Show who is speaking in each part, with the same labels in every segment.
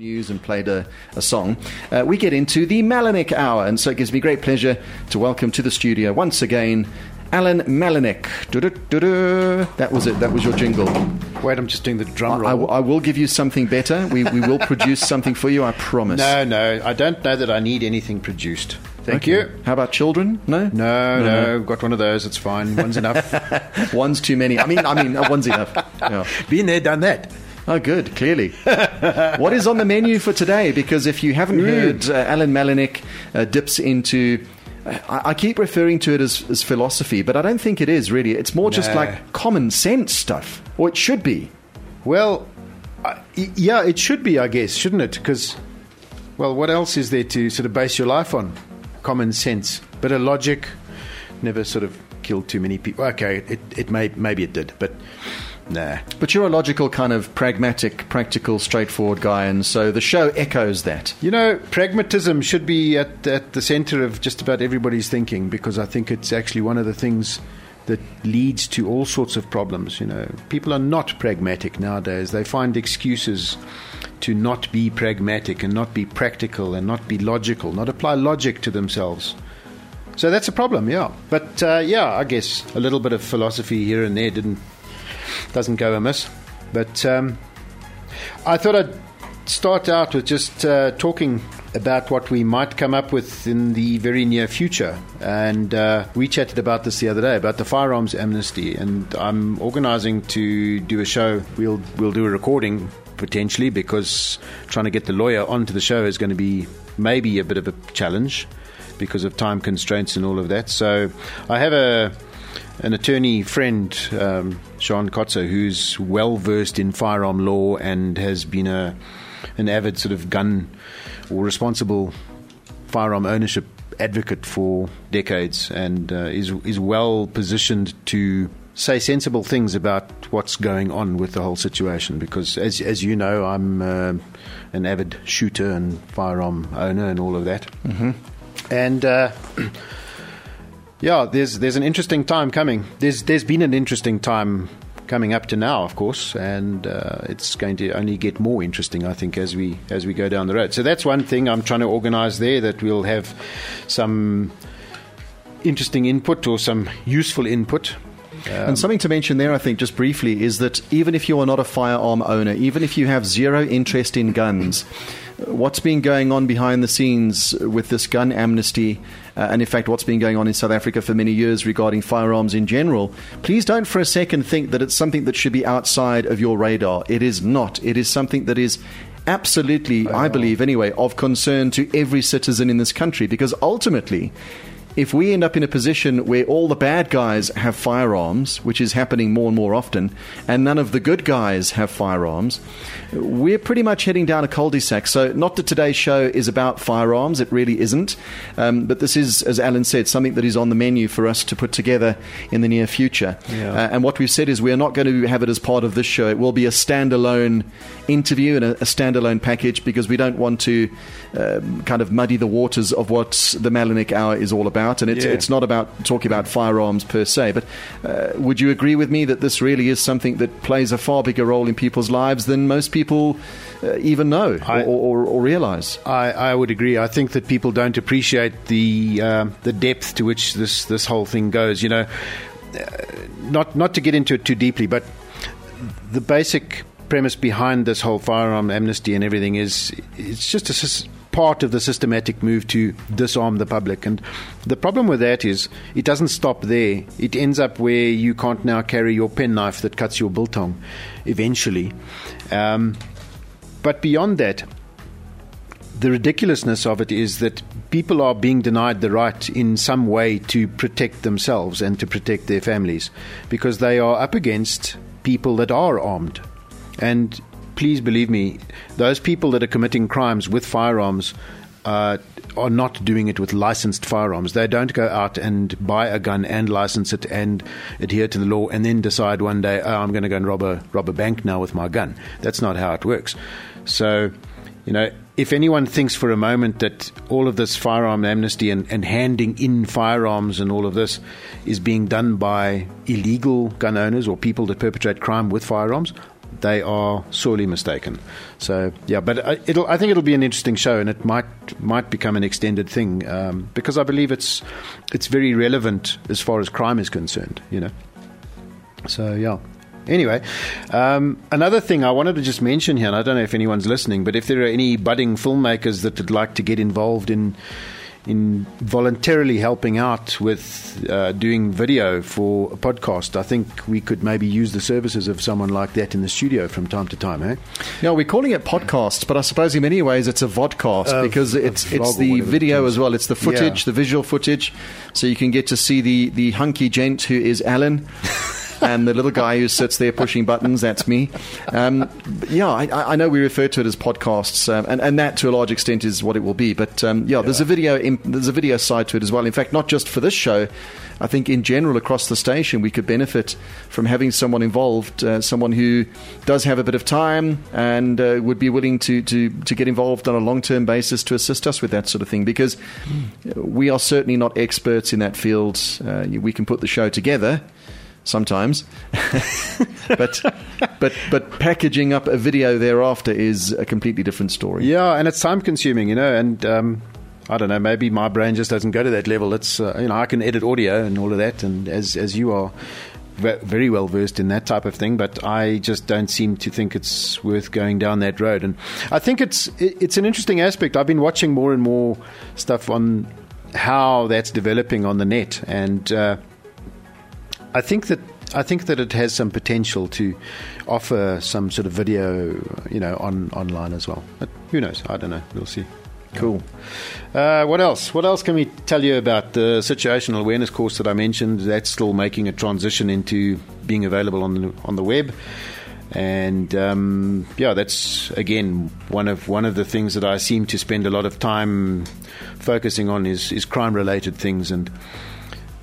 Speaker 1: news and played a, a song, uh, we get into the Malinek Hour. And so it gives me great pleasure to welcome to the studio once again Alan Malinek. That was it. That was your jingle.
Speaker 2: Wait, I'm just doing the drum roll.
Speaker 1: I, I, I will give you something better. We, we will produce something for you, I promise.
Speaker 2: No, no, I don't know that I need anything produced. Thank
Speaker 1: Okay.
Speaker 2: you.
Speaker 1: How about children? No?
Speaker 2: No, no, got one of those. It's fine. One's enough.
Speaker 1: One's too many. I mean, I mean, one's enough. Yeah.
Speaker 2: Been there, done that.
Speaker 1: Oh, good, clearly. what is on the menu for today? Because if you haven't heard, uh, Alan Malinek uh, dips into. I, I keep referring to it as, as philosophy, but I don't think it is really. It's more just like common sense stuff, or it should be.
Speaker 2: Well, I- yeah, it should be, I guess, shouldn't it? Because, well, what else is there to sort of base your life on? Common sense, bit of logic. Never sort of killed too many people. Okay, it, it may maybe it did, but nah.
Speaker 1: But you're a logical, kind of pragmatic, practical, straightforward guy, and so the show echoes that.
Speaker 2: You know, pragmatism should be at, at the center of just about everybody's thinking because I think it's actually one of the things that leads to all sorts of problems. You know, people are not pragmatic nowadays. They find excuses to not be pragmatic and not be practical and not be logical, not apply logic to themselves. So that's a problem, yeah. But uh, yeah, I guess a little bit of philosophy here and there didn't doesn't go amiss. But um, I thought I'd start out with just uh, talking about what we might come up with in the very near future. And uh, we chatted about this the other day about the firearms amnesty. And I'm organising to do a show. We'll we'll do a recording potentially because trying to get the lawyer onto the show is going to be maybe a bit of a challenge because of time constraints and all of that. So I have a an attorney friend, um, Sean Kotzer, who's well versed in firearm law and has been a an avid sort of gun or responsible firearm ownership advocate for decades, and uh, is is well positioned to say sensible things about what's going on with the whole situation. Because as as you know, I'm uh, an avid shooter and firearm owner and all of that, mm-hmm. and. Uh, yeah, there's there's an interesting time coming. There's there's been an interesting time coming up to now, of course, and uh, it's going to only get more interesting, I think, as we as we go down the road. So that's one thing I'm trying to organise there. That we'll have some interesting input or some useful input.
Speaker 1: And something to mention there, I think, just briefly, is that even if you are not a firearm owner, even if you have zero interest in guns, what's been going on behind the scenes with this gun amnesty, uh, and in fact, what's been going on in South Africa for many years regarding firearms in general, please don't for a second think that it's something that should be outside of your radar. It is not. It is something that is absolutely, I believe anyway, of concern to every citizen in this country because ultimately, if we end up in a position where all the bad guys have firearms, which is happening more and more often, and none of the good guys have firearms, we're pretty much heading down a cul-de-sac. So, not that today's show is about firearms; it really isn't. Um, but this is, as Alan said, something that is on the menu for us to put together in the near future.
Speaker 2: Yeah.
Speaker 1: Uh, and what we've said is we are not going to have it as part of this show. It will be a standalone interview and a, a standalone package because we don't want to um, kind of muddy the waters of what the Malinek Hour is all about. And it's,
Speaker 2: Yeah.
Speaker 1: it's not about talking about firearms per se. But uh, would you agree with me that this really is something that plays a far bigger role in people's lives than most people uh, even know
Speaker 2: I-
Speaker 1: or, or, or realize?
Speaker 2: I, I would agree. I think that people don't appreciate the um, the depth to which this this whole thing goes. You know, uh, not not to get into it too deeply, but the basic premise behind this whole firearm amnesty and everything is it's just a part of the systematic move to disarm the public. And the problem with that is it doesn't stop there. It ends up where you can't now carry your penknife that cuts your biltong eventually. Um, but beyond that, the ridiculousness of it is that people are being denied the right in some way to protect themselves and to protect their families because they are up against people that are armed. And please believe me, those people that are committing crimes with firearms uh, are not doing it with licensed firearms. They don't go out and buy a gun and license it and adhere to the law and then decide one day, oh, I'm going to go and rob a, rob a bank now with my gun. That's not how it works. So, you know, if anyone thinks for a moment that all of this firearm amnesty and, and handing in firearms and all of this is being done by illegal gun owners or people that perpetrate crime with firearms, they are sorely mistaken. So yeah, but uh, it'll. I think it'll be an interesting show, and it might might become an extended thing um, because I believe it's it's very relevant as far as crime is concerned. You know. So yeah. Anyway, um, another thing I wanted to just mention here, and I don't know if anyone's listening, but if there are any budding filmmakers that would like to get involved in in voluntarily helping out with uh, doing video for a podcast, I think we could maybe use the services of someone like that in the studio from time to time. Eh?
Speaker 1: Yeah, we're calling it podcast, but I suppose in many ways it's a vodcast
Speaker 2: Uh,
Speaker 1: because it's it's the
Speaker 2: whatever it
Speaker 1: video as well. It's the footage,
Speaker 2: Yeah.
Speaker 1: the visual footage, so you can get to see the the hunky gent who is Alan. and the little guy who sits there pushing buttons, that's me. Um, yeah, I, I know we refer to it as podcasts, um, and, and that to a large extent is what it will be. But um, yeah, there's a video in, there's a video side to it as well. In fact, not just for this show. I think in general across the station we could benefit from having someone involved, uh, someone who does have a bit of time and uh, would be willing to, to, to get involved on a long term basis to assist us with that sort of thing. Because we are certainly not experts in that field. Uh, we can put the show together sometimes, but but but packaging up a video thereafter is a completely different story.
Speaker 2: Yeah, and it's time consuming, you know, and um, I don't know, maybe my brain just doesn't go to that level. It's uh, you know, I can edit audio and all of that, and as as you are ve- very well versed in that type of thing, but I just don't seem to think it's worth going down that road. And I think it's it's an interesting aspect. I've been watching more and more stuff on how that's developing on the net, and uh, I think that I think that it has some potential to offer some sort of video, you know, on online as well. But who knows? I don't know. We'll see.
Speaker 1: Cool.
Speaker 2: Uh, what else? What else can we tell you about the situational awareness course that I mentioned? That's still making a transition into being available on the on the web, and um, yeah, that's again one of one of the things that I seem to spend a lot of time focusing on is is crime related things. And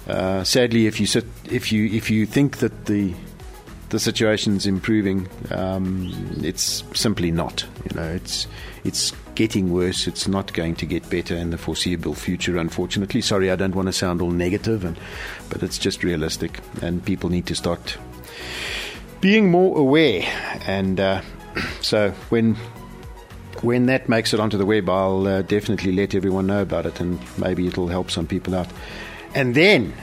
Speaker 2: uh, sadly, if you sit, if you if you think that the the situation's improving. Um, it's simply not. You know, it's it's getting worse. It's not going to get better in the foreseeable future. Unfortunately, sorry, I don't want to sound all negative, and but it's just realistic, and people need to start being more aware. And uh, so when when that makes it onto the web, I'll uh, definitely let everyone know about it, and maybe it'll help some people out. And then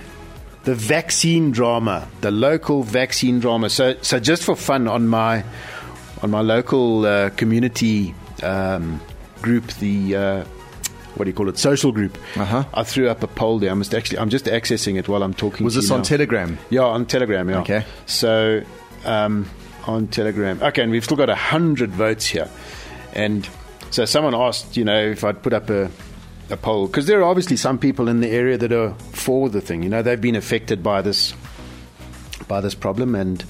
Speaker 2: the vaccine drama, the local vaccine drama. So, so just for fun, on my on my local uh, community um, group, the uh, what do you call it, social group,
Speaker 1: Uh-huh.
Speaker 2: I threw up a poll there. I must actually, I'm just accessing it while I'm talking.
Speaker 1: Was this on
Speaker 2: now.
Speaker 1: Telegram?
Speaker 2: Yeah, on Telegram. Yeah.
Speaker 1: Okay.
Speaker 2: So um, on Telegram. Okay, and we've still got a hundred votes here, and so someone asked, you know, if I'd put up a a poll because there are obviously some people in the area that are for the thing. You know, they've been affected by this by this problem and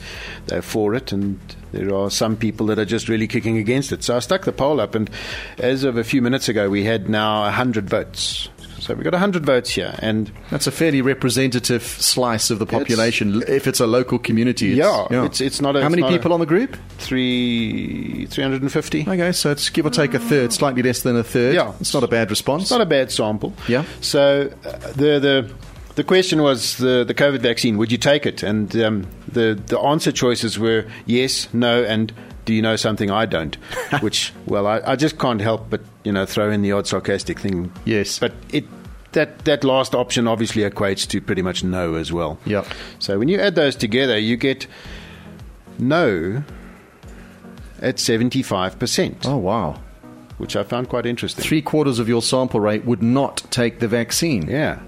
Speaker 2: they're for it and there are some people that are just really kicking against it. So I stuck the poll up and as of a few minutes ago we had now 100 votes. So we've got 100 votes here and
Speaker 1: That's a fairly representative slice of the population. if it's a local community, it's,
Speaker 2: Yeah, it's- it's not a-
Speaker 1: How
Speaker 2: it's
Speaker 1: many
Speaker 2: not a-
Speaker 1: people on the group?
Speaker 2: three 350.
Speaker 1: Okay, so it's give or take a third, slightly less than a third.
Speaker 2: Yeah.
Speaker 1: it's not a bad response.
Speaker 2: It's not a bad sample.
Speaker 1: Yeah.
Speaker 2: So uh, the the the question was the the COVID vaccine. Would you take it? And um, the the answer choices were yes, no, and do you know something I don't? Which well, I, I just can't help but you know throw in the odd sarcastic thing.
Speaker 1: Yes.
Speaker 2: but it. That, that last option obviously equates to pretty much no as well.
Speaker 1: Yep.
Speaker 2: So when you add those together, you get no at 75%,
Speaker 1: oh wow!
Speaker 2: which I found quite interesting.
Speaker 1: Three quarters of your sample rate would not take the vaccine.
Speaker 2: Yeah.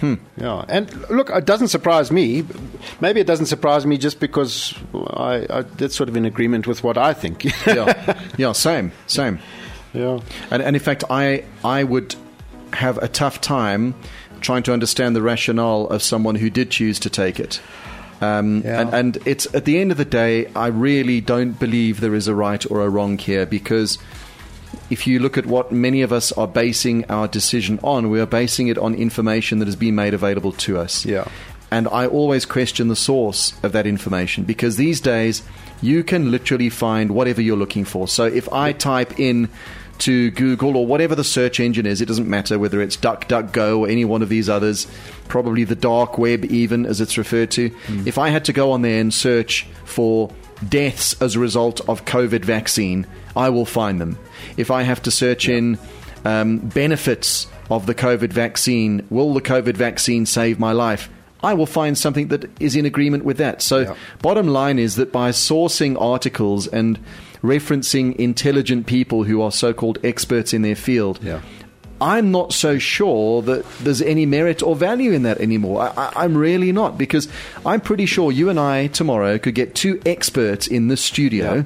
Speaker 2: Hmm. Yeah. And look, it doesn't surprise me. Maybe it doesn't surprise me just because I, I that's sort of in agreement with what I think.
Speaker 1: yeah, yeah, same, same.
Speaker 2: yeah.
Speaker 1: And, and in fact, I I would have a tough time trying to understand the rationale of someone who did choose to take it. Um,
Speaker 2: Yeah.
Speaker 1: and, and it's at the end of the day, I really don't believe there is a right or a wrong here because if you look at what many of us are basing our decision on, we are basing it on information that has been made available to us.
Speaker 2: Yeah.
Speaker 1: And I always question the source of that information because these days you can literally find whatever you're looking for. So if I type in to Google or whatever the search engine is, it doesn't matter whether it's DuckDuckGo or any one of these others, probably the dark web even as it's referred to. Hmm. If I had to go on there and search for deaths as a result of COVID vaccine, I will find them. If I have to search in um, benefits of the COVID vaccine, will the COVID vaccine save my life? I will find something that is in agreement with that. So,
Speaker 2: Yeah.
Speaker 1: bottom line is that by sourcing articles and referencing intelligent people who are so called experts in their field,
Speaker 2: Yeah.
Speaker 1: I'm not so sure that there's any merit or value in that anymore. I, I, I'm really not, because I'm pretty sure you and I tomorrow could get two experts in the studio,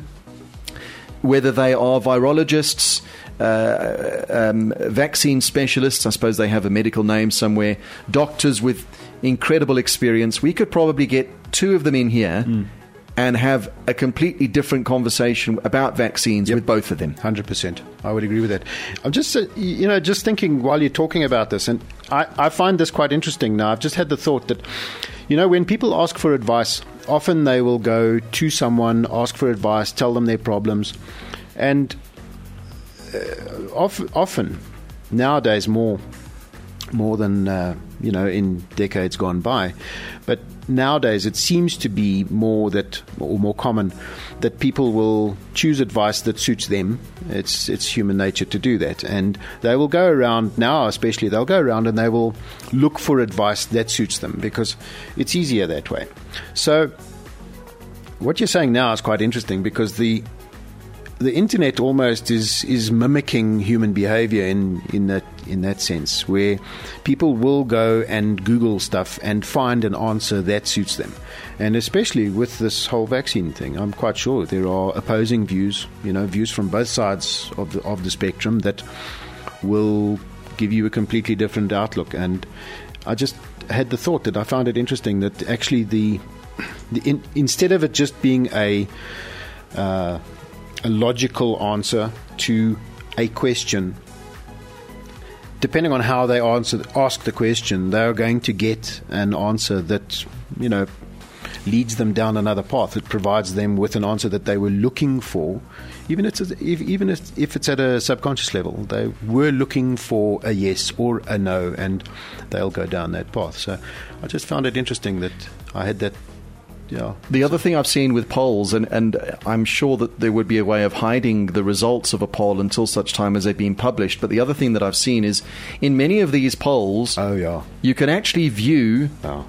Speaker 1: whether they are virologists, uh, um, vaccine specialists, I suppose they have a medical name somewhere, doctors with incredible experience. We could probably get two of them in here. And have a completely different conversation about vaccines with both of them.
Speaker 2: Hundred percent, I would agree with that. I'm just, uh, you know, just thinking while you're talking about this, and I, I find this quite interesting. Now, I've just had the thought that, you know, when people ask for advice, often they will go to someone, ask for advice, tell them their problems, and uh, of, often nowadays more more than uh, you know in decades gone by. But nowadays, it seems to be more that, or more common, that people will choose advice that suits them. It's it's human nature to do that, and they will go around now, especially they'll go around and they will look for advice that suits them because it's easier that way. So. What you're saying now is quite interesting because the the internet almost is is mimicking human behavior in in that in that sense where people will go and google stuff and find an answer that suits them. And especially with this whole vaccine thing i'm quite sure there are opposing views you know views from both sides of the of the spectrum that will give you a completely different outlook. And i just had the thought that i found it interesting that actually the the in, instead of it just being a uh, a logical answer to a question. Depending on how they answer, ask the question, they are going to get an answer that you know leads them down another path. It provides them with an answer that they were looking for, even if it's, if, even if, if it's at a subconscious level. They were looking for a yes or a no, and they'll go down that path. So I just found it interesting that I had that. Yeah,
Speaker 1: The other thing I've seen with polls, and, and I'm sure that there would be a way of hiding the results of a poll until such time as they've been published, but the other thing that I've seen is in many of these polls,
Speaker 2: Oh, yeah.
Speaker 1: you can actually view
Speaker 2: yeah.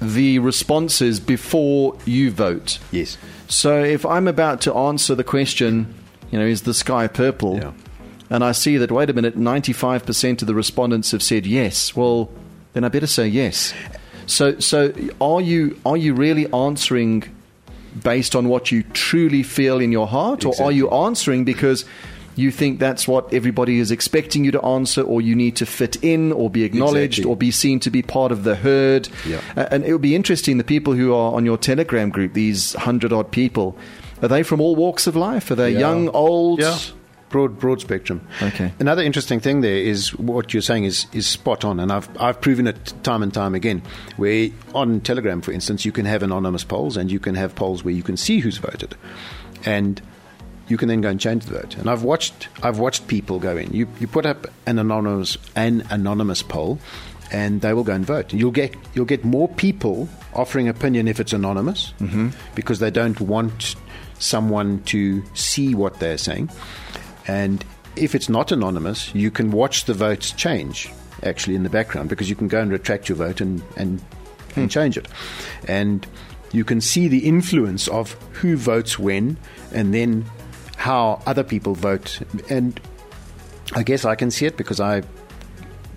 Speaker 1: the responses before you vote.
Speaker 2: Yes.
Speaker 1: So if I'm about to answer the question, you know, is the sky purple?
Speaker 2: Yeah.
Speaker 1: And I see that, wait a minute, 95% of the respondents have said yes. Well, then I better say yes. So, so are you are you really answering based on what you truly feel in your heart, or are you answering because you think that's what everybody is expecting you to answer, or you need to fit in, or be acknowledged,
Speaker 2: Exactly.
Speaker 1: or be seen to be part of the herd?
Speaker 2: Yeah.
Speaker 1: Uh, and it would be interesting. The people who are on your Telegram group, these hundred odd people, are they from all walks of life? Are they
Speaker 2: Yeah.
Speaker 1: young, old?
Speaker 2: Yeah. Broad, broad spectrum.
Speaker 1: Okay.
Speaker 2: Another interesting thing there is what you're saying is, is spot on, and I've, I've proven it time and time again. Where on Telegram, for instance, you can have anonymous polls, and you can have polls where you can see who's voted, and you can then go and change the vote. And I've watched, I've watched people go in. You, you put up an anonymous, an anonymous poll, and they will go and vote. You'll get, you'll get more people offering opinion if it's anonymous, mm-hmm. because they don't want someone to see what they're saying. And if it's not anonymous, you can watch the votes change actually in the background because you can go and retract your vote and, and, and hmm. change it. And you can see the influence of who votes when and then how other people vote. And I guess I can see it because I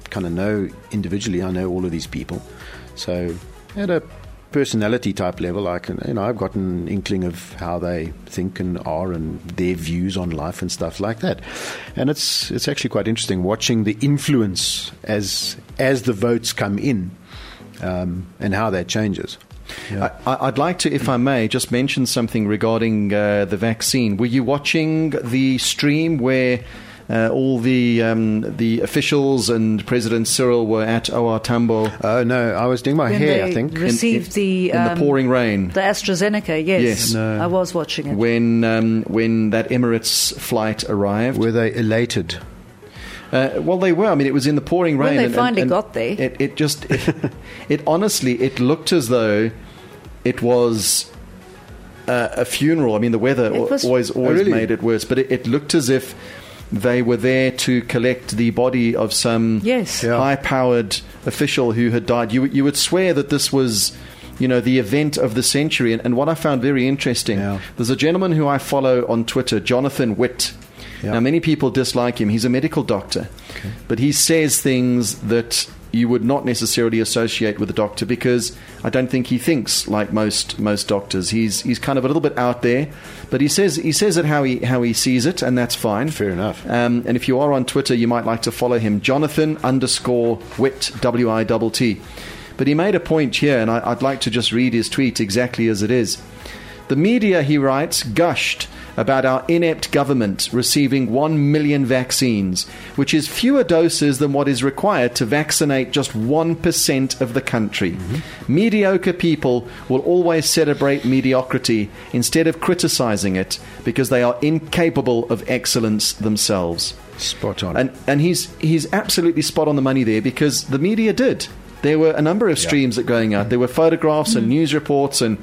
Speaker 2: kind of know individually, I know all of these people. So at a personality type level, I can, you know, I've got an inkling of how they think and are and their views on life and stuff like that. And it's it's actually quite interesting watching the influence as as the votes come in um, and how that changes.
Speaker 1: I, I'd like to, if I may, just mention something regarding uh, the vaccine. Were you watching the stream where uh, all the um, the officials and President Cyril were at OR Tambo
Speaker 2: Oh no, I was doing my
Speaker 3: When
Speaker 2: hair.
Speaker 3: they
Speaker 2: I think.
Speaker 3: received the
Speaker 1: in the
Speaker 3: um,
Speaker 1: pouring rain?
Speaker 3: the AstraZeneca. Yes,
Speaker 1: Yes.
Speaker 2: No.
Speaker 3: I was watching it.
Speaker 1: when um, when that Emirates flight arrived.
Speaker 2: Were they elated?
Speaker 1: Uh, well, they were. I mean, it was in the pouring
Speaker 3: When
Speaker 1: rain.
Speaker 3: they
Speaker 1: and-
Speaker 3: finally
Speaker 1: and-
Speaker 3: got there.
Speaker 1: it, it just, it, it honestly, it looked as though it was uh, a funeral. I mean, the weather
Speaker 3: was-
Speaker 1: always always
Speaker 2: really?
Speaker 1: made it worse, but it, it looked as if they were there to collect the body of some
Speaker 3: Yes.
Speaker 2: Yeah.
Speaker 1: high-powered official who had died. You you would swear that this was. You know, the event of the century. And, and what I found very interesting,
Speaker 2: Yeah.
Speaker 1: there's a gentleman who I follow on Twitter, Jonathan Witt.
Speaker 2: Yeah.
Speaker 1: Now, many people dislike him. He's a medical doctor. But he says things that you would not necessarily associate with a doctor because I don't think he thinks like most most doctors. He's he's kind of a little bit out there, but he says he says it how he how he sees it, and that's fine.
Speaker 2: Fair enough.
Speaker 1: Um, and if you are on Twitter, you might like to follow him, Jonathan underscore Witt W I T T. But he made a point here, and I, I'd like to just read his tweet exactly as it is. The media, he writes, gushed about our inept government receiving 1 million vaccines, which is fewer doses than what is required to vaccinate just 1% of the country. Mm-hmm. Mediocre people will always celebrate mediocrity instead of criticizing it because they are incapable of excellence themselves.
Speaker 2: Spot on.
Speaker 1: And and he's he's absolutely spot on the money there because the media did. There were a number of streams that going out. There were photographs and mm. news reports, and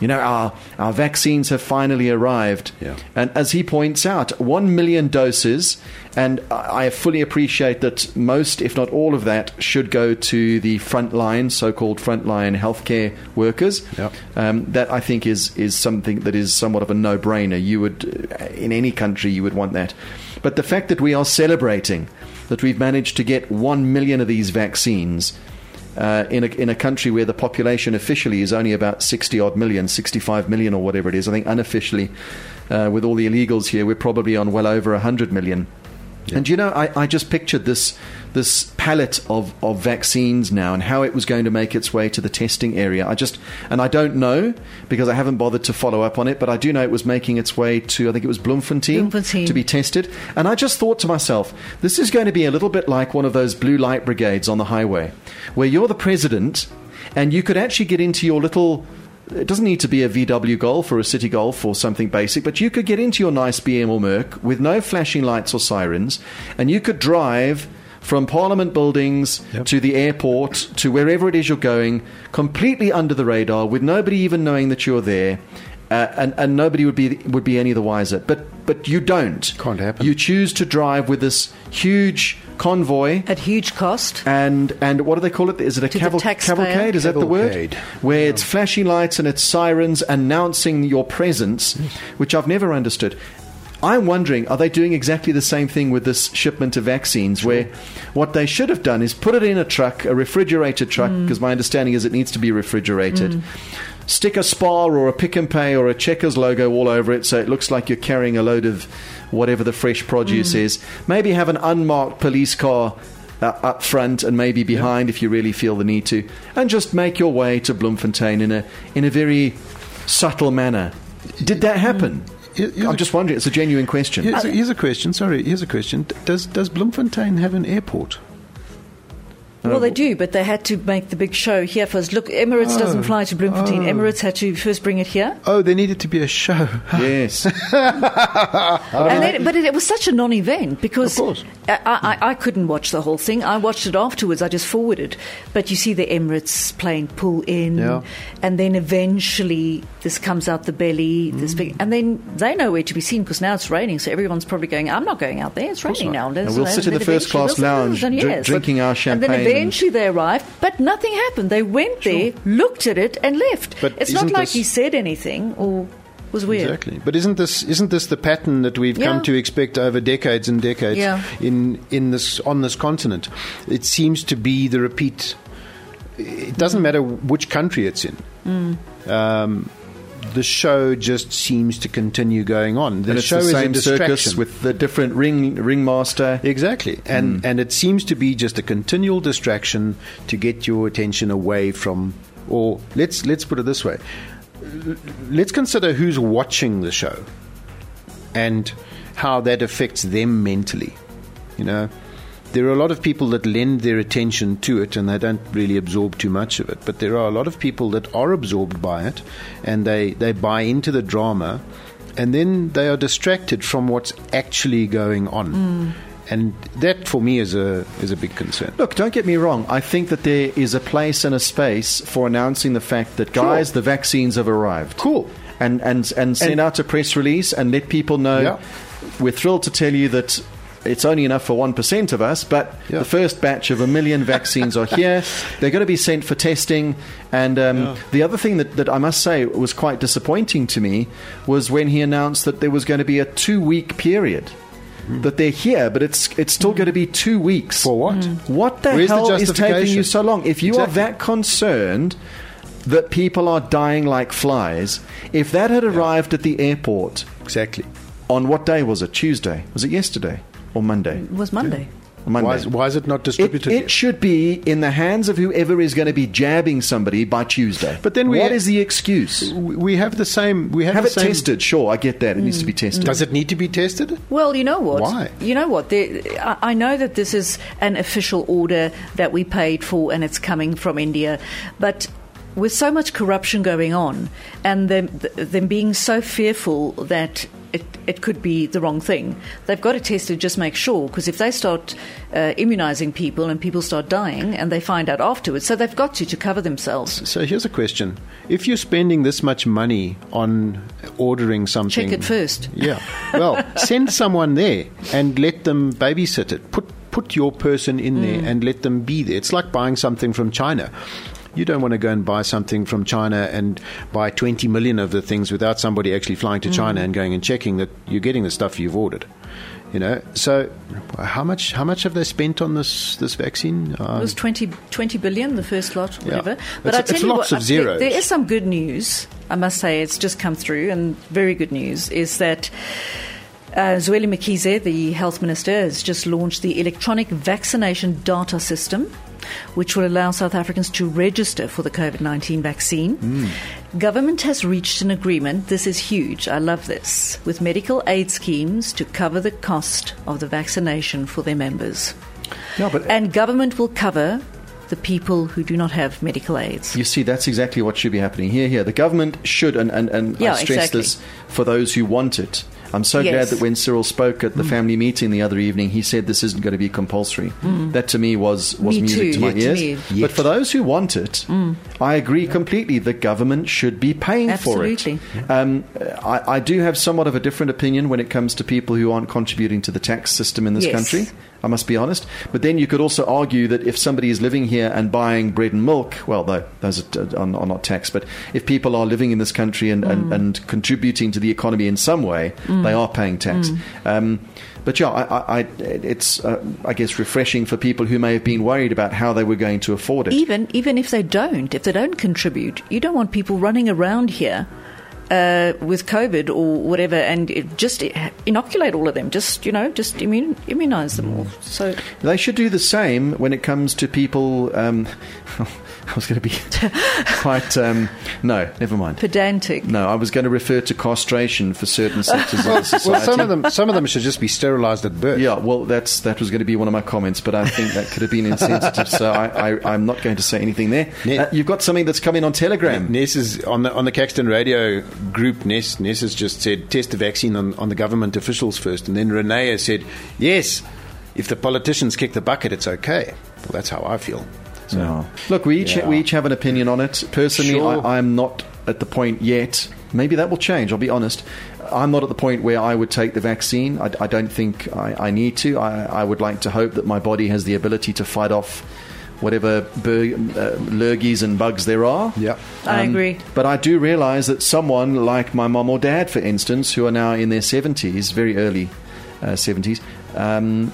Speaker 1: you know our our vaccines have finally arrived.
Speaker 2: Yeah.
Speaker 1: And as he points out, one million doses, and I fully appreciate that most, if not all of that, should go to the frontline, so-called frontline healthcare workers.
Speaker 2: Yeah.
Speaker 1: Um, that I think is is something that is somewhat of a no-brainer. You would, uh, in any country, you would want that. But the fact that we are celebrating that we've managed to get one million of these vaccines uh, in a in a country where the population officially is only about sixty odd million, 65 million or whatever it is. I think unofficially, uh, with all the illegals here, we're probably on well over hundred million. And you know, I, I just pictured this this palette of, of vaccines now and how it was going to make its way to the testing area. I just and I don't know because I haven't bothered to follow up on it, but I do know it was making its way to I think it was Bloemfontein,
Speaker 3: Bloemfontein.
Speaker 1: to be tested. And I just thought to myself, this is going to be a little bit like one of those blue light brigades on the highway, where you're the president and you could actually get into your little it doesn't need to be a VW Golf or a City Golf or something basic, but you could get into your nice BM or Merc with no flashing lights or sirens, and you could drive from Parliament buildings
Speaker 2: Yep.
Speaker 1: to the airport to wherever it is you're going, completely under the radar, with nobody even knowing that you're there. Uh, and, and nobody would be would be any the wiser, but but you don't.
Speaker 2: Can't happen.
Speaker 1: You choose to drive with this huge convoy
Speaker 3: At huge cost.
Speaker 1: and and what do they call it? Is it a caval- cavalcade? Is that the word?
Speaker 2: Cavalcade.
Speaker 1: Where it's flashing lights and it's sirens announcing your presence, which I've never understood. I'm wondering, are they doing exactly the same thing with this shipment of vaccines? Where what they should have done is put it in a truck, a refrigerated truck, because my understanding is it needs to be refrigerated. Stick a Spar or a Pick and Pay or a Checkers logo all over it, so it looks like you're carrying a load of whatever the fresh produce is. Maybe have an unmarked police car uh, up front and maybe behind if you really feel the need to, and just make your way to Bloemfontein in a in a very subtle manner. Did that happen?
Speaker 2: Here- here's
Speaker 1: I'm just wondering. It's a genuine question.
Speaker 2: Here's a, here's a question. Sorry, here's a question. Does does Bloemfontein have an airport?
Speaker 3: Well, they do, but they had to make the big show here first. Look, Emirates doesn't fly to Bloemfontein.
Speaker 2: oh.
Speaker 3: Emirates had to first bring it here.
Speaker 2: Oh, there needed to be a show.
Speaker 1: yes.
Speaker 3: And then, but it, it was such a non-event because
Speaker 2: Of course.
Speaker 3: I, I, I couldn't watch the whole thing. I watched it afterwards. I just forwarded. But you see the Emirates plane pull in,
Speaker 2: Yeah.
Speaker 3: and then eventually this comes out the belly. This
Speaker 2: Mm.
Speaker 3: big, and then they know where to be seen because now it's raining. So everyone's probably going. I'm not going out there. It's raining now.
Speaker 1: And we'll sit in the first class lounge,
Speaker 3: and
Speaker 1: dr- drinking our
Speaker 3: And
Speaker 1: champagne
Speaker 3: then
Speaker 1: and-
Speaker 3: eventually they arrived, but nothing happened. They went there, looked at it, and left.
Speaker 2: But
Speaker 3: it's not like he said anything or was weird.
Speaker 2: Exactly. But isn't this isn't this the pattern that we've come to expect over decades and decades
Speaker 3: Yeah.
Speaker 2: in in this on this continent? It seems to be the repeat. It doesn't matter which country it's in.
Speaker 3: Mm.
Speaker 2: Um, the show just seems to continue going on. The show
Speaker 1: the
Speaker 2: is
Speaker 1: same
Speaker 2: a distraction.
Speaker 1: circus with the different ring ringmaster.
Speaker 2: Exactly, and
Speaker 1: Hmm.
Speaker 2: and it seems to be just a continual distraction to get your attention away from. Or let's let's put it this way: let's consider who's watching the show, and how that affects them mentally. You know, there are a lot of people that lend their attention to it, and they don't really absorb too much of it. But there are a lot of people that are absorbed by it, and they they buy into the drama, and then they are distracted from what's actually going on. Hmm. And that, for me, is a is a big concern.
Speaker 1: Look, don't get me wrong. I think that there is a place and a space for announcing the fact that, guys, the vaccines have arrived.
Speaker 2: Cool.
Speaker 1: and, and, and send
Speaker 2: And-
Speaker 1: out a press release and let people know
Speaker 2: Yeah.
Speaker 1: we're thrilled to tell you that it's only enough for 1% of us, but
Speaker 2: Yeah.
Speaker 1: the first batch of a million vaccines are here. They're going to be sent for testing. And um, the other thing that, that I must say was quite disappointing to me was when he announced that there was going to be a two week period. Hmm. That they're here, but it's it's still hmm. going to be two weeks.
Speaker 2: For what? Hmm.
Speaker 1: What the
Speaker 2: Where's the
Speaker 1: hell is taking you so long? If you are that concerned that people are dying like flies, if that had arrived at the airport
Speaker 2: Exactly.
Speaker 1: on what day was it? Tuesday? Was it yesterday or Monday?
Speaker 3: It was Monday.
Speaker 1: Monday.
Speaker 2: Why is, why is it not distributed?
Speaker 1: it
Speaker 2: yet?
Speaker 1: should be in the hands of whoever is going to be jabbing somebody by Tuesday.
Speaker 2: But then we
Speaker 1: what
Speaker 2: ha-
Speaker 1: is the excuse?
Speaker 2: we we have the same. We have,
Speaker 1: Have
Speaker 2: the
Speaker 1: it
Speaker 2: same,
Speaker 1: tested. Sure, I get that. It needs to be mm, tested.
Speaker 2: Does it need to be tested?
Speaker 3: Well, you know what?
Speaker 2: Why?
Speaker 3: You know what? There, I, I know that this is an official order that we paid for and it's coming from India, but with so much corruption going on and them, them being so fearful that it, it could be the wrong thing, they've got to test it, just make sure, because if they start uh, immunizing people and people start dying and they find out afterwards, so they've got to to cover themselves.
Speaker 2: So here's a question: If you're spending this much money on ordering something,
Speaker 3: Check it first.
Speaker 2: Yeah. Well, send someone there and let them babysit it. Put put your person in there
Speaker 3: Mm.
Speaker 2: and let them be there. It's like buying something from China. You don't want to go and buy something from China and buy 20 million of the things without somebody actually flying to
Speaker 3: Mm.
Speaker 2: China and going and checking that you're getting the stuff you've ordered. You know, so how much how much have they spent on this this vaccine?
Speaker 3: It
Speaker 2: Um,
Speaker 3: was 20, 20 billion, the first lot,
Speaker 2: Yeah.
Speaker 3: whatever.
Speaker 2: It's-
Speaker 3: I
Speaker 2: it's
Speaker 3: tell you
Speaker 2: lots
Speaker 3: what,
Speaker 2: of
Speaker 3: there- there is some good news. I must say, it's just come through, and very good news is that uh, Zweli Mkhize, the health minister, has just launched the electronic vaccination data system. Which will allow South Africans to register for the COVID 19 vaccine.
Speaker 2: Hmm.
Speaker 3: Government has reached an agreement, this is huge, I love this, with medical aid schemes to cover the cost of the vaccination for their members.
Speaker 1: No, but
Speaker 3: And government will cover the people who do not have medical aids.
Speaker 1: You see, that's exactly what should be happening here. Here, the government should, and, and, and
Speaker 3: Yeah,
Speaker 1: I stress
Speaker 3: exactly.
Speaker 1: this for those who want it. I'm so glad that when Cyril spoke at the
Speaker 3: Mm.
Speaker 1: family meeting the other evening, he said this isn't going to be compulsory. That to me was, was
Speaker 3: Mm. Me
Speaker 1: music
Speaker 3: too,
Speaker 1: to my
Speaker 3: to
Speaker 1: ears.
Speaker 3: Mm.
Speaker 1: But for those who want it, I agree completely. The government should be paying
Speaker 3: Absolutely.
Speaker 1: for it. Um, I, I do have somewhat of a different opinion when it comes to people who aren't contributing to the tax system in this
Speaker 3: Yes.
Speaker 1: country. I must be honest. But then you could also argue that if somebody is living here and buying bread and milk, well, tho- those are, are, are not taxed, but if people are living in this country and,
Speaker 3: Mm.
Speaker 1: and, and contributing to the economy in some way, they are paying tax.
Speaker 3: Mm.
Speaker 1: Um, but yeah, I, I, I, it's, uh, I guess, refreshing for people who may have been worried about how they were going to afford it.
Speaker 3: Even even if they don't, if they don't contribute, you don't want people running around here uh, with COVID or whatever, and it just inoculate all of them. Just you know, just immun, immunize them all. So
Speaker 1: They should do the same when it comes to people. Um, I was going to be quite. Um, no, never mind.
Speaker 3: pedantic.
Speaker 1: No, I was going to refer to castration for certain sectors of society.
Speaker 2: well, some of them some of them should just be sterilized at birth.
Speaker 1: Yeah, well, that's that was going to be one of my comments, but I think that could have been insensitive, so I, I, I'm not going to say anything there.
Speaker 2: Ne-
Speaker 1: Uh, you've got something that's come in on Telegram.
Speaker 2: Ness is on the on the Caxton Radio group. Ness Ness has just said test the vaccine on, on the government officials first, and then Renee has said yes. If the politicians kick the bucket, it's okay. Well, that's how I feel. So,
Speaker 1: No. Look, we each
Speaker 2: Yeah.
Speaker 1: we each have an opinion on it. Personally,
Speaker 2: Sure.
Speaker 1: I, I'm not at the point yet. Maybe that will change. I'll be honest. I'm not at the point where I would take the vaccine. I, I don't think I, I need to. I, I would like to hope that my body has the ability to fight off whatever bur- uh, lurgies and bugs there are.
Speaker 2: Yeah.
Speaker 3: I agree.
Speaker 1: But I do realize that someone like my mom or dad, for instance, who are now in their 70s, very early uh, 70s, um,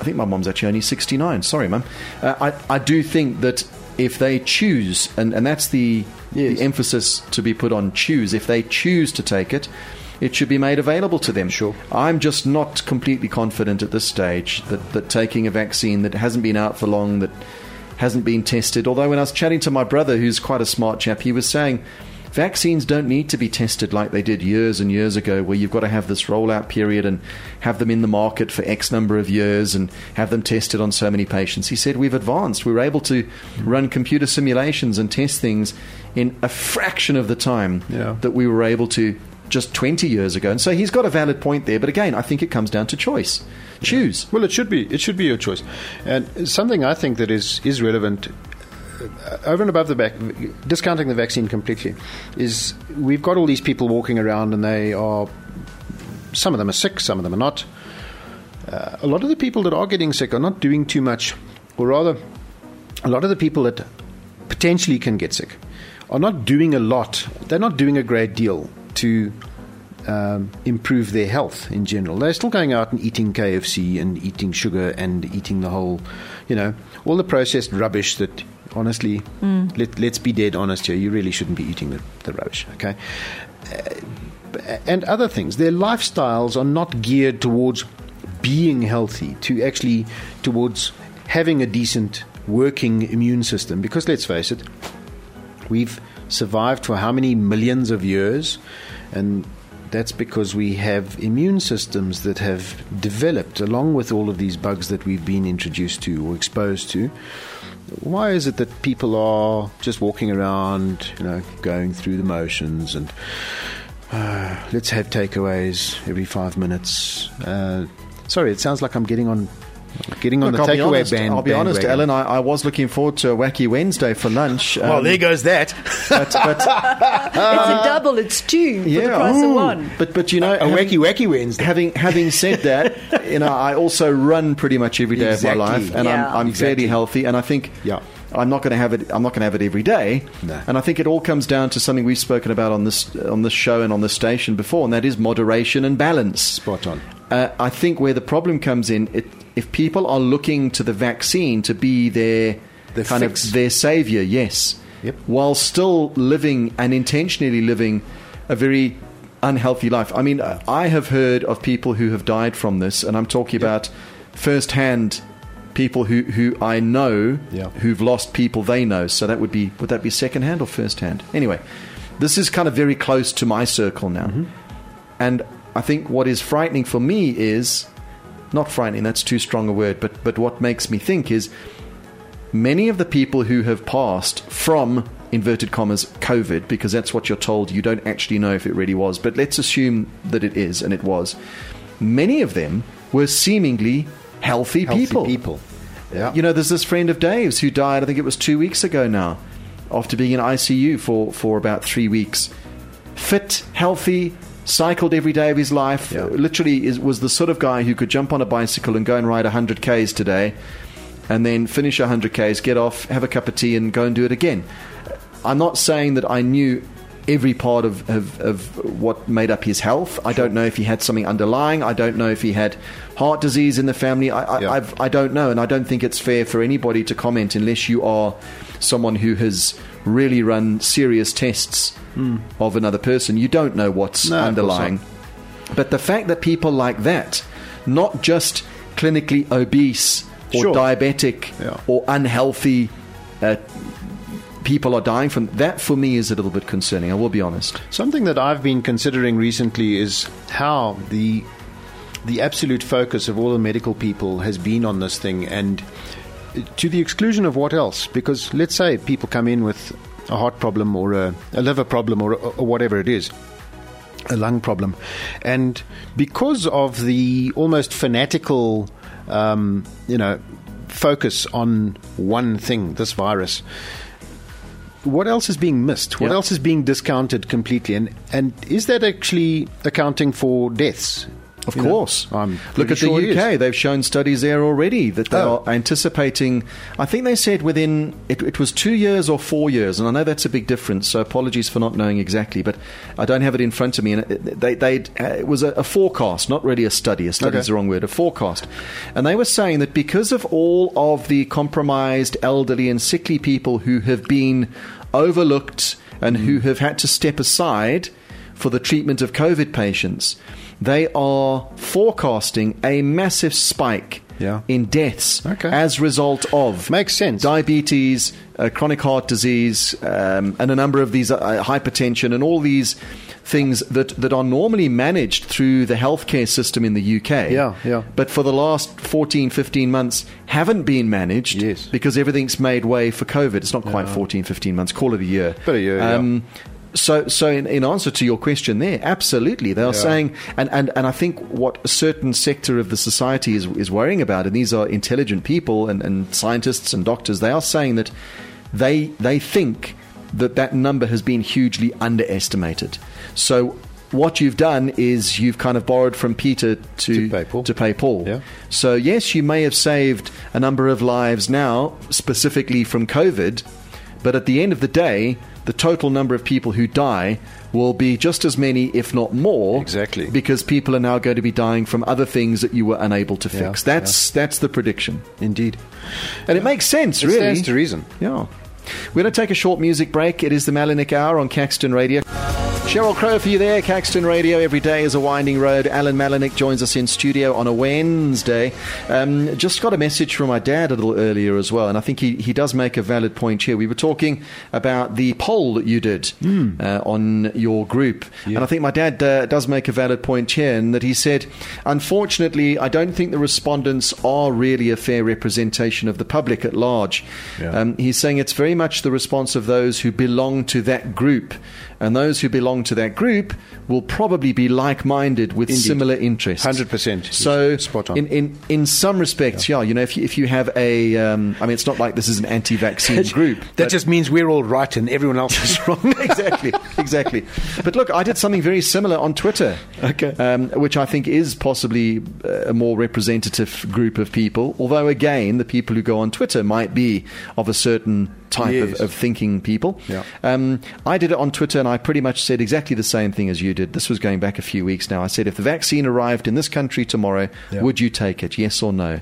Speaker 1: I think my mom's actually only 69. Sorry, mum. Uh, I, I do think that if they choose, and, and that's the,
Speaker 2: Yes.
Speaker 1: the emphasis to be put on choose, if they choose to take it, it should be made available to them.
Speaker 2: Sure.
Speaker 1: I'm just not completely confident at this stage that, that taking a vaccine that hasn't been out for long, that hasn't been tested. Although when I was chatting to my brother, who's quite a smart chap, he was saying vaccines don't need to be tested like they did years and years ago, where you've got to have this rollout period and have them in the market for X number of years and have them tested on so many patients. He said we've advanced. We were able to run computer simulations and test things in a fraction of the time
Speaker 2: Yeah.
Speaker 1: that we were able to just 20 years ago. And so he's got a valid point there. But again, I think it comes down to choice. Choose.
Speaker 2: Well, it should be. It should be your choice. And something I think that is is relevant. Uh, over and above the back, discounting the vaccine completely, is we've got all these people walking around and they are, some of them are sick, some of them are not. Uh, a lot of the people that are getting sick are not doing too much, or rather, a lot of the people that potentially can get sick are not doing a lot. They're not doing a great deal to um, improve their health in general. They're still going out and eating KFC and eating sugar and eating the whole, you know, all the processed rubbish that, honestly, mm. let, let's be dead honest here, you really shouldn't be eating the, the rubbish, okay? Uh, and other things. Their lifestyles are not geared towards being healthy, to actually towards having a decent working immune system. Because let's face it, we've survived for how many millions of years, and that's because we have immune systems that have developed along with all of these bugs that we've been introduced to or exposed to. Why is it that people are just walking around, you know, going through the motions and uh, let's have takeaways every five minutes? Uh, sorry, it sounds like I'm getting on Getting on Look, the takeaway band.
Speaker 1: I'll be honest, Ellen. I, I, was looking forward to a wacky Wednesday for lunch.
Speaker 2: Um, well, there goes that.
Speaker 3: But, but it's a double. It's two yeah, for the price ooh, of one.
Speaker 1: But but you know,
Speaker 2: a having, wacky wacky Wednesday.
Speaker 1: Having having said that, you know, I also run pretty much every day exactly. of my life, and yeah. I'm, I'm exactly. fairly healthy. And I think yeah. I'm not going to have it. I'm not going to have it every day. No. And I think it all comes down to something we've spoken about on this on this show and on this station before, and that is moderation and balance.
Speaker 2: Spot on.
Speaker 1: Uh, I think where the problem comes in, it, if people are looking to the vaccine to be their the kind fix. of their savior, yes, yep. while still living and intentionally living a very unhealthy life. I mean, I have heard of people who have died from this, and I'm talking yep. about first-hand people who, who I know yeah. who've lost people they know. So that would be would that be second-hand or first-hand? Anyway, this is kind of very close to my circle now, mm-hmm. and I think what is frightening for me is not frightening, that's too strong a word, but, but what makes me think is many of the people who have passed from inverted commas COVID, because that's what you're told, you don't actually know if it really was, but let's assume that it is and it was. Many of them were seemingly healthy,
Speaker 2: healthy
Speaker 1: people.
Speaker 2: people.
Speaker 1: Yeah. You know, there's this friend of Dave's who died, I think it was two weeks ago now, after being in ICU for, for about three weeks. Fit, healthy, cycled every day of his life. Yeah. Literally, is, was the sort of guy who could jump on a bicycle and go and ride 100 Ks today, and then finish 100 Ks, get off, have a cup of tea, and go and do it again. I'm not saying that I knew every part of, of, of, what made up his health. I don't know if he had something underlying. I don't know if he had heart disease in the family. I, I, yeah. I, don't know, and I don't think it's fair for anybody to comment unless you are someone who has really run serious tests mm. of another person. You don't know what's no, underlying. But the fact that people like that, not just clinically obese or sure. diabetic yeah. or unhealthy uh, people are dying from that for me is a little bit concerning i will be honest.
Speaker 2: Something that i've been considering recently is how the the absolute focus of all the medical people has been on this thing and to the exclusion of what else? Because let's say people come in with a heart problem or a, a liver problem or, or whatever it is a lung problem and because of the almost fanatical um, you know focus on one thing this virus what else is being missed? What yep. else is being discounted completely? And and is that actually accounting for deaths?
Speaker 1: Of you course. Look at sure the UK. They've shown studies there already that they oh. are anticipating. I think they said within, it, it, was two years or four years. And I know that's a big difference, so apologies for not knowing exactly, but I don't have it in front of me. And they, uh, it was a, a, forecast, not really a study. A study okay. is the wrong word, a forecast. And they were saying that because of all of the compromised elderly and sickly people who have been overlooked and mm. who have had to step aside for the treatment of COVID patients, they are forecasting a massive spike yeah. in deaths okay. as a result of
Speaker 2: makes sense
Speaker 1: diabetes, uh, chronic heart disease, um, and a number of these uh, hypertension and all these things that, that are normally managed through the healthcare system in the UK.
Speaker 2: Yeah, yeah.
Speaker 1: But for the last 14, 15 months haven't been managed
Speaker 2: yes.
Speaker 1: because everything's made way for COVID. It's not quite yeah. 14, 15 months. Call it a year.
Speaker 2: But a year, um, yeah.
Speaker 1: So, so in, in, answer to your question there, absolutely, they are yeah. saying, and, and, and I think what a certain sector of the society is, is worrying about, and these are intelligent people and, and scientists and doctors, they are saying that they they think that that number has been hugely underestimated. So what you've done is you've kind of borrowed from Peter to,
Speaker 2: To pay Paul.
Speaker 1: to pay Paul.
Speaker 2: Yeah.
Speaker 1: So yes, you may have saved a number of lives now, specifically from COVID, but at the end of the day, the total number of people who die will be just as many, if not more.
Speaker 2: Exactly.
Speaker 1: Because people are now going to be dying from other things that you were unable to
Speaker 2: Yeah,
Speaker 1: fix. That's that's the prediction.
Speaker 2: Indeed.
Speaker 1: And it makes sense,
Speaker 2: It
Speaker 1: really.
Speaker 2: stands to reason.
Speaker 1: Yeah. We're going to take a short music break. It is the Malinick Hour on Caxton Radio. Sheryl Crow for you there, Caxton Radio. Every day is a winding road. Alan Malinick joins us in studio on a Wednesday. Um, just got a message from my dad a little earlier as well, and I think he, he does make a valid point here. We were talking about the poll that you did uh, on your group, and I think my dad uh, does make a valid point here, in that he said, unfortunately, I don't think the respondents are really a fair representation of the public at large.
Speaker 2: Yeah.
Speaker 1: Um, he's saying it's very much the response of those who belong to that group. And those who belong to that group will probably be like minded with
Speaker 2: Indeed.
Speaker 1: similar interests.
Speaker 2: 100%.
Speaker 1: So,
Speaker 2: Spot on.
Speaker 1: In, in, in some respects, yeah, you know, if you, if you have a. Um, I mean, it's not like this is an anti vaccine group.
Speaker 2: That just means we're all right and everyone else is wrong.
Speaker 1: exactly, exactly. But look, I did something very similar on Twitter,
Speaker 2: Okay.
Speaker 1: um, which I think is possibly uh, a more representative group of people. Although, again, the people who go on Twitter might be of a certain type
Speaker 2: Yes.
Speaker 1: of, of thinking people.
Speaker 2: Yeah.
Speaker 1: Um, I did it on Twitter, and I pretty much said exactly the same thing as you did. This was going back a few weeks now. I said, if the vaccine arrived in this country tomorrow,
Speaker 2: Yeah.
Speaker 1: would you take it? Yes or no?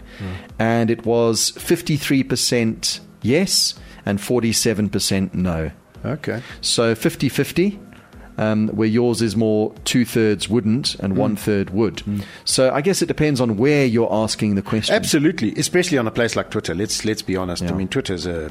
Speaker 1: And it was fifty-three percent yes and forty-seven percent no.
Speaker 2: okay.
Speaker 1: So 50 50, um, where yours is more two thirds wouldn't and
Speaker 2: Hmm.
Speaker 1: one third would. So I guess it depends on where you're asking the question.
Speaker 2: Absolutely, especially on a place like Twitter. Let's let's be honest.
Speaker 1: Yeah.
Speaker 2: I mean, Twitter's a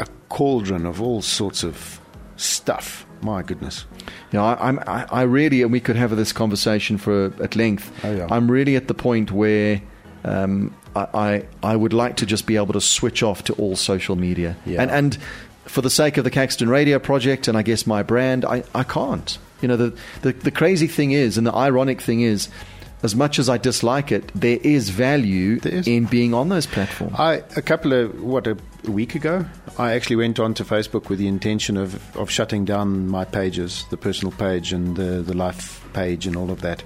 Speaker 2: a cauldron of all sorts of stuff. My goodness.
Speaker 1: You know, I, I'm, I, I really, and we could have this conversation for at length.
Speaker 2: Oh, yeah.
Speaker 1: I'm really at the point where um, I, I, I would like to just be able to switch off to all social media.
Speaker 2: Yeah.
Speaker 1: And, and for the sake of the Caxton Radio project and I guess my brand, I, I can't. You know, the, the, the crazy thing is, and the ironic thing is, as much as I dislike it, there is value
Speaker 2: There is.
Speaker 1: in being on those platforms.
Speaker 2: I a couple of what a, a week ago, I actually went on to Facebook with the intention of, of shutting down my pages, the personal page and the the life page and all of that,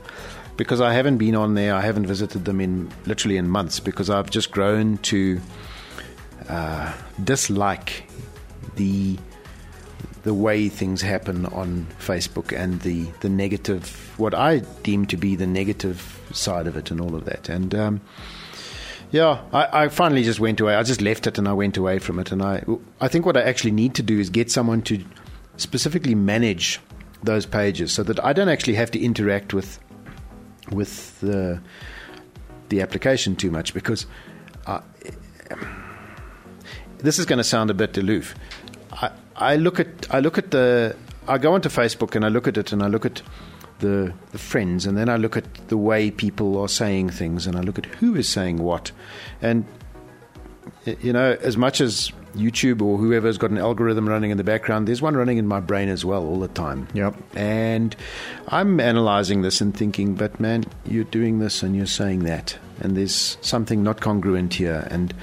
Speaker 2: because I haven't been on there. I haven't visited them in literally in months because I've just grown to uh, dislike the the way things happen on Facebook and the, the negative, what I deem to be the negative side of it and all of that. And um, yeah, I, I finally just went away. I just left it and I went away from it. And I, I think what I actually need to do is get someone to specifically manage those pages so that I don't actually have to interact with with the the application too much because I, this is going to sound a bit aloof. I, I look at I look at the I go onto Facebook and I look at it and I look at the the friends and then I look at the way people are saying things and I look at who is saying what. And you know as much as YouTube or whoever's got an algorithm running in the background there's one running in my brain as well all the time.
Speaker 1: Yep.
Speaker 2: and I'm analyzing this and thinking but man you're doing this and you're saying that. And there's something not congruent here. And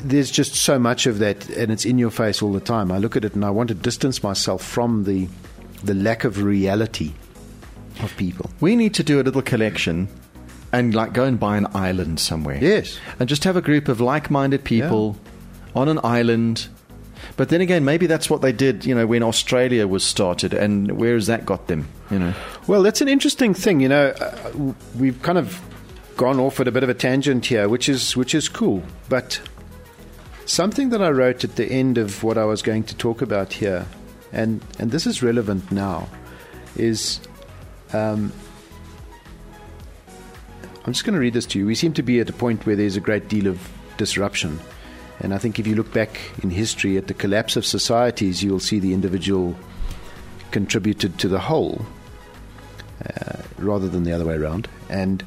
Speaker 2: there's just so much of that and it's in your face all the time. I look at it and i want to distance myself from the the lack of reality of people
Speaker 1: We need to do a little collection and like go and buy an island somewhere.
Speaker 2: Yes.
Speaker 1: And just have a group of like-minded people on an island. But then again, maybe that's what they did, you know, when Australia was started and where has that got them, you know?
Speaker 2: Well, that's an interesting thing. You know, uh, we've kind of gone off at a bit of a tangent here, which is which is cool. But something that I wrote at the end of what I was going to talk about here, and and this is relevant now, is. Um, I'm just going to read this to you. We seem to be at a point where there's a great deal of disruption. And I think if you look back in history at the collapse of societies, you'll see the individual contributed to the whole uh, rather than the other way around. And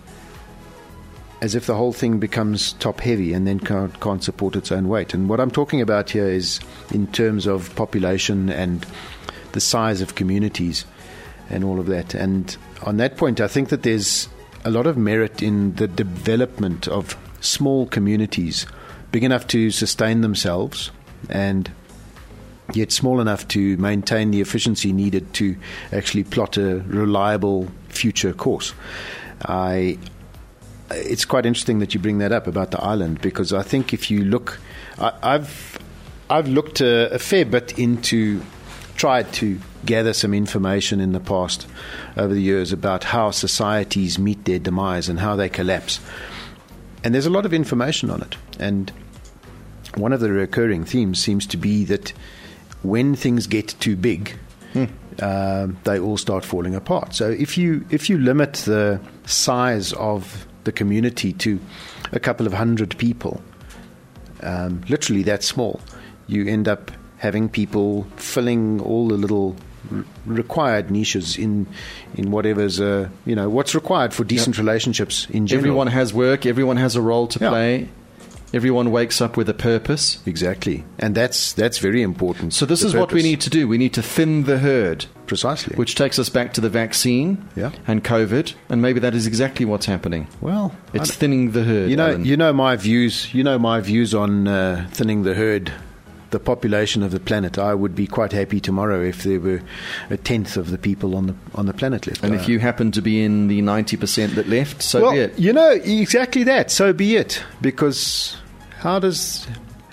Speaker 2: as if the whole thing becomes top heavy and then can't, can't support its own weight. And what I'm talking about here is in terms of population and the size of communities and all of that. And on that point, I think that there's a lot of merit in the development of small communities big enough to sustain themselves and yet small enough to maintain the efficiency needed to actually plot a reliable future course. I, it's quite interesting that you bring that up about the island because I think if you look, I, I've I've looked a, a fair bit into, tried to gather some information in the past over the years about how societies meet their demise and how they collapse. And there's a lot of information on it. And one of the recurring themes seems to be that when things get too big, hmm. uh, they all start falling apart. So if you if you limit the size of the community to a couple of hundred people, um, literally that small, you end up having people filling all the little required niches in in whatever's uh, you know what's required for decent yep. relationships in general.
Speaker 1: Everyone has work. Everyone has a role to yeah. play. Everyone wakes up with a purpose.
Speaker 2: Exactly, and that's that's very important.
Speaker 1: So this is purpose. what we need to do. We need to thin the herd.
Speaker 2: Precisely.
Speaker 1: Which takes us back to the vaccine
Speaker 2: yeah.
Speaker 1: and COVID, and maybe that is exactly what's happening.
Speaker 2: Well,
Speaker 1: it's thinning the herd.
Speaker 2: You know,
Speaker 1: Alan.
Speaker 2: you know my views. You know my views on uh, thinning the herd the population of the planet, I would be quite happy tomorrow if there were a tenth of the people on the on the planet left.
Speaker 1: And if you happen to be in the ninety percent that left, so
Speaker 2: well,
Speaker 1: be it.
Speaker 2: You know exactly that. So be it. Because how does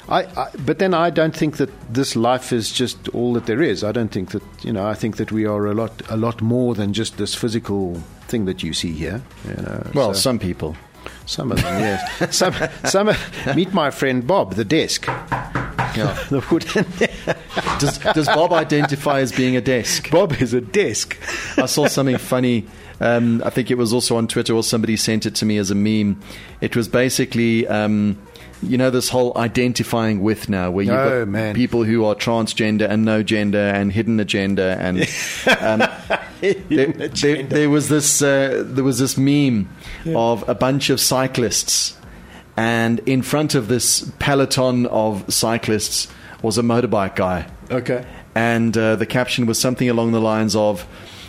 Speaker 2: I, I, but then I don't think that this life is just all that there is. I don't think that you know. I think that we are a lot, a lot more than just this physical thing that you see here. You know,
Speaker 1: well, so. some people,
Speaker 2: some of them, yes. some, some. Meet my friend Bob, the desk.
Speaker 1: Yeah. the does, does Bob identify as being a desk?
Speaker 2: Bob is a desk.
Speaker 1: I saw something funny. Um, I think it was also on Twitter, or somebody sent it to me as a meme. It was basically. Um, you know this whole identifying with now, where you've oh, got man. people who are transgender and no gender and hidden agenda, and um, there, there, there, was this uh, there was this meme yeah. of a bunch of cyclists and in front of this peloton of cyclists was a motorbike guy.
Speaker 2: Okay.
Speaker 1: And uh, the caption was something along the lines of,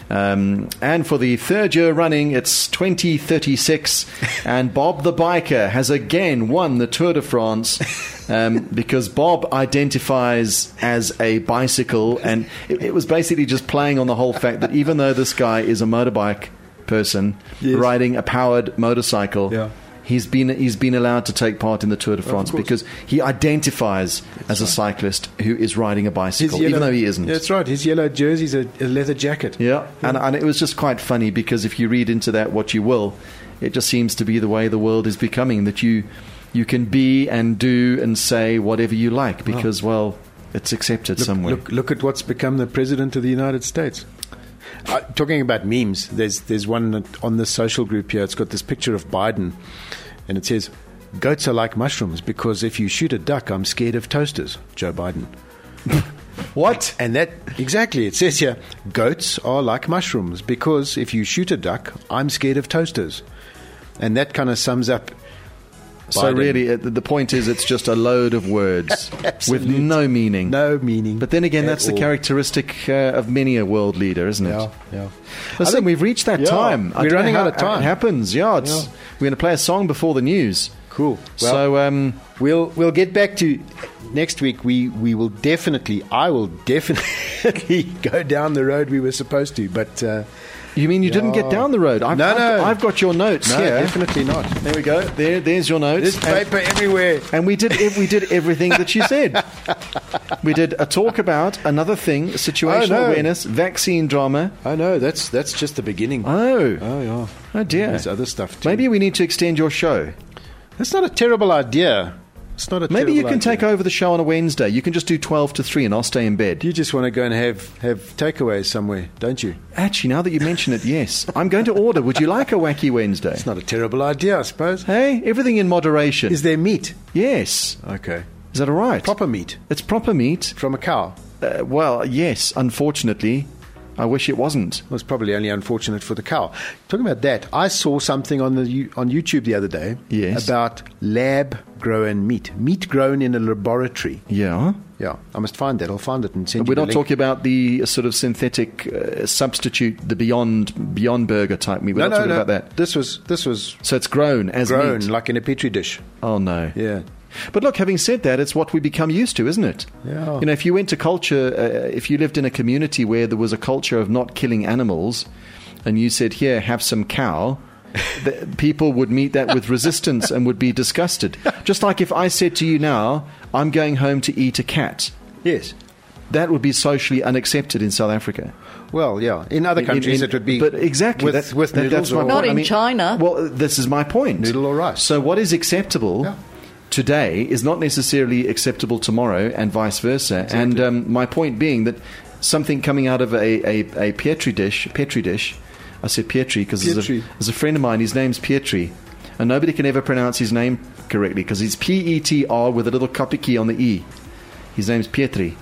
Speaker 1: um, and for the third year running, it's 2036, and Bob the biker has again won the Tour de France um, because Bob identifies as a bicycle, and it, it, was basically just playing on the whole fact that even though this guy is a motorbike person yes. riding a powered motorcycle.
Speaker 2: Yeah
Speaker 1: he's been he's been allowed to take part in the Tour de France because he identifies that's as a cyclist who is riding a bicycle, yellow, even though he isn't.
Speaker 2: That's right. His yellow jersey's a, a leather jacket.
Speaker 1: Yeah, yeah. And, and it was just quite funny because if you read into that what you will, it just seems to be the way the world is becoming. That you you can be and do and say whatever you like because well. It's accepted
Speaker 2: look,
Speaker 1: somewhere.
Speaker 2: Look, look at what's become the president of the United States. Uh, talking about memes, there's there's one on the social group here. It's got this picture of Biden, and it says, "Goats are like mushrooms because if you shoot a duck, I'm scared of toasters." Joe Biden.
Speaker 1: what?
Speaker 2: And that exactly it says here, goats are like mushrooms because if you shoot a duck, I'm scared of toasters, and that kind of sums up
Speaker 1: so really, the point is, it's just a load of words with no meaning.
Speaker 2: No meaning.
Speaker 1: But then again, that's all. the characteristic uh, of many a world leader, isn't it?
Speaker 2: Yeah, yeah.
Speaker 1: Listen, we've reached that
Speaker 2: yeah,
Speaker 1: time.
Speaker 2: We're running out of time.
Speaker 1: It happens. Yeah, yeah. we're going to play a song before the news.
Speaker 2: Cool.
Speaker 1: Well, so um,
Speaker 2: we'll we'll get back to next week. We we will definitely. I will definitely go down the road we were supposed to, but. Uh,
Speaker 1: you mean you didn't get down the road?
Speaker 2: I've, no,
Speaker 1: I've,
Speaker 2: no.
Speaker 1: I've got your notes
Speaker 2: no,
Speaker 1: here.
Speaker 2: definitely not.
Speaker 1: There we go. There, there's your notes.
Speaker 2: There's paper and, everywhere.
Speaker 1: And we did we did everything that you said. we did a talk about another thing, situational oh, no. awareness, vaccine drama.
Speaker 2: Oh no, that's that's just the beginning.
Speaker 1: Oh,
Speaker 2: oh yeah.
Speaker 1: Oh dear.
Speaker 2: There's other stuff too.
Speaker 1: Maybe we need to extend your show.
Speaker 2: That's not a terrible idea. It's not a
Speaker 1: Maybe you can
Speaker 2: idea.
Speaker 1: take over the show on a Wednesday. You can just do 12 to 3 and I'll stay in bed.
Speaker 2: You just want to go and have, have takeaways somewhere, don't you?
Speaker 1: Actually, now that you mention it, yes. I'm going to order. Would you like a wacky Wednesday?
Speaker 2: It's not a terrible idea, I suppose.
Speaker 1: Hey, everything in moderation.
Speaker 2: Is there meat?
Speaker 1: Yes.
Speaker 2: Okay.
Speaker 1: Is that all right?
Speaker 2: Proper meat.
Speaker 1: It's proper meat.
Speaker 2: From a cow?
Speaker 1: Uh, well, yes, unfortunately. I wish it wasn't.
Speaker 2: It was probably only unfortunate for the cow. Talking about that, I saw something on the on YouTube the other day
Speaker 1: yes.
Speaker 2: about lab grown meat, meat grown in a laboratory.
Speaker 1: Yeah.
Speaker 2: Yeah, I must find that. I'll find it and send
Speaker 1: We're
Speaker 2: you.
Speaker 1: We're not talking about the sort of synthetic uh, substitute, the Beyond Beyond Burger type meat. We're
Speaker 2: no,
Speaker 1: not
Speaker 2: no,
Speaker 1: talking
Speaker 2: no.
Speaker 1: about that.
Speaker 2: This was this was
Speaker 1: so it's grown as
Speaker 2: grown
Speaker 1: meat.
Speaker 2: like in a petri dish.
Speaker 1: Oh no!
Speaker 2: Yeah,
Speaker 1: But look, having said that, it's what we become used to, isn't it?
Speaker 2: Yeah.
Speaker 1: You know, if you went to culture, uh, if you lived in a community where there was a culture of not killing animals, and you said, "Here, have some cow," the, people would meet that with resistance and would be disgusted. Just like if I said to you now, "I'm going home to eat a cat,"
Speaker 2: Yes.
Speaker 1: that would be socially unaccepted in South Africa.
Speaker 2: Well, yeah. In other
Speaker 1: In-
Speaker 2: countries,
Speaker 1: in-
Speaker 2: it would be.
Speaker 1: But exactly,
Speaker 2: with,
Speaker 1: that-
Speaker 2: with
Speaker 1: that-
Speaker 2: noodles
Speaker 1: that's my
Speaker 2: or
Speaker 3: Not
Speaker 1: point.
Speaker 3: in China.
Speaker 1: Well, this is my point.
Speaker 2: Noodle or rice.
Speaker 1: So, what is acceptable
Speaker 2: Yeah.
Speaker 1: Today is not necessarily acceptable tomorrow, and vice versa. And um, my point being that something coming out of a, a, a Pietri dish, Petri dish, I said Pietri because there's a, there's a friend of mine. His name's Pietri, and nobody can ever pronounce his name correctly because he's P E T R with a little copy key on the E. His name's Pietri.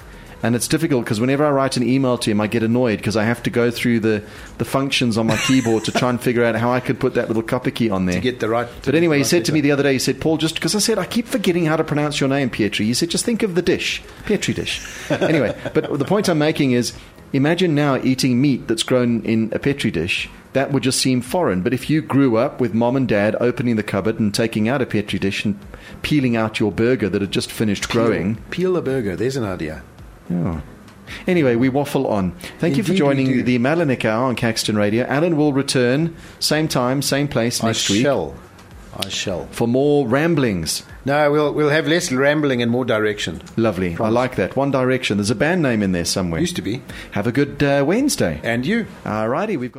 Speaker 1: And it's difficult because whenever I write an email to him, I get annoyed because I have to go through the, the functions on my keyboard to try and figure out how I could put that little copy key on there.
Speaker 2: To get the right-
Speaker 1: But anyway, he said to me the other day, he said, Paul, just because I said, I keep forgetting how to pronounce your name, Pietri. He said, just think of the dish, Pietri dish. anyway, but the point I'm making is imagine now eating meat that's grown in a Petri dish. That would just seem foreign. But if you grew up with mom and dad opening the cupboard and taking out a Petri dish and peeling out your burger that had just finished growing.
Speaker 2: Peel a burger. There's an idea.
Speaker 1: Oh. Anyway, we waffle on. Thank you for joining the Melanica Hour on Caxton Radio. Alan will return, same time, same place next week.
Speaker 2: I
Speaker 1: week
Speaker 2: shall. I shall.
Speaker 1: for more ramblings.
Speaker 2: No, we'll we'll have less rambling and more direction.
Speaker 1: Lovely. I like that. One Direction. There's a band name in there somewhere.
Speaker 2: Used to be.
Speaker 1: Have a good uh, Wednesday.
Speaker 2: And you.
Speaker 1: Alrighty, we've got.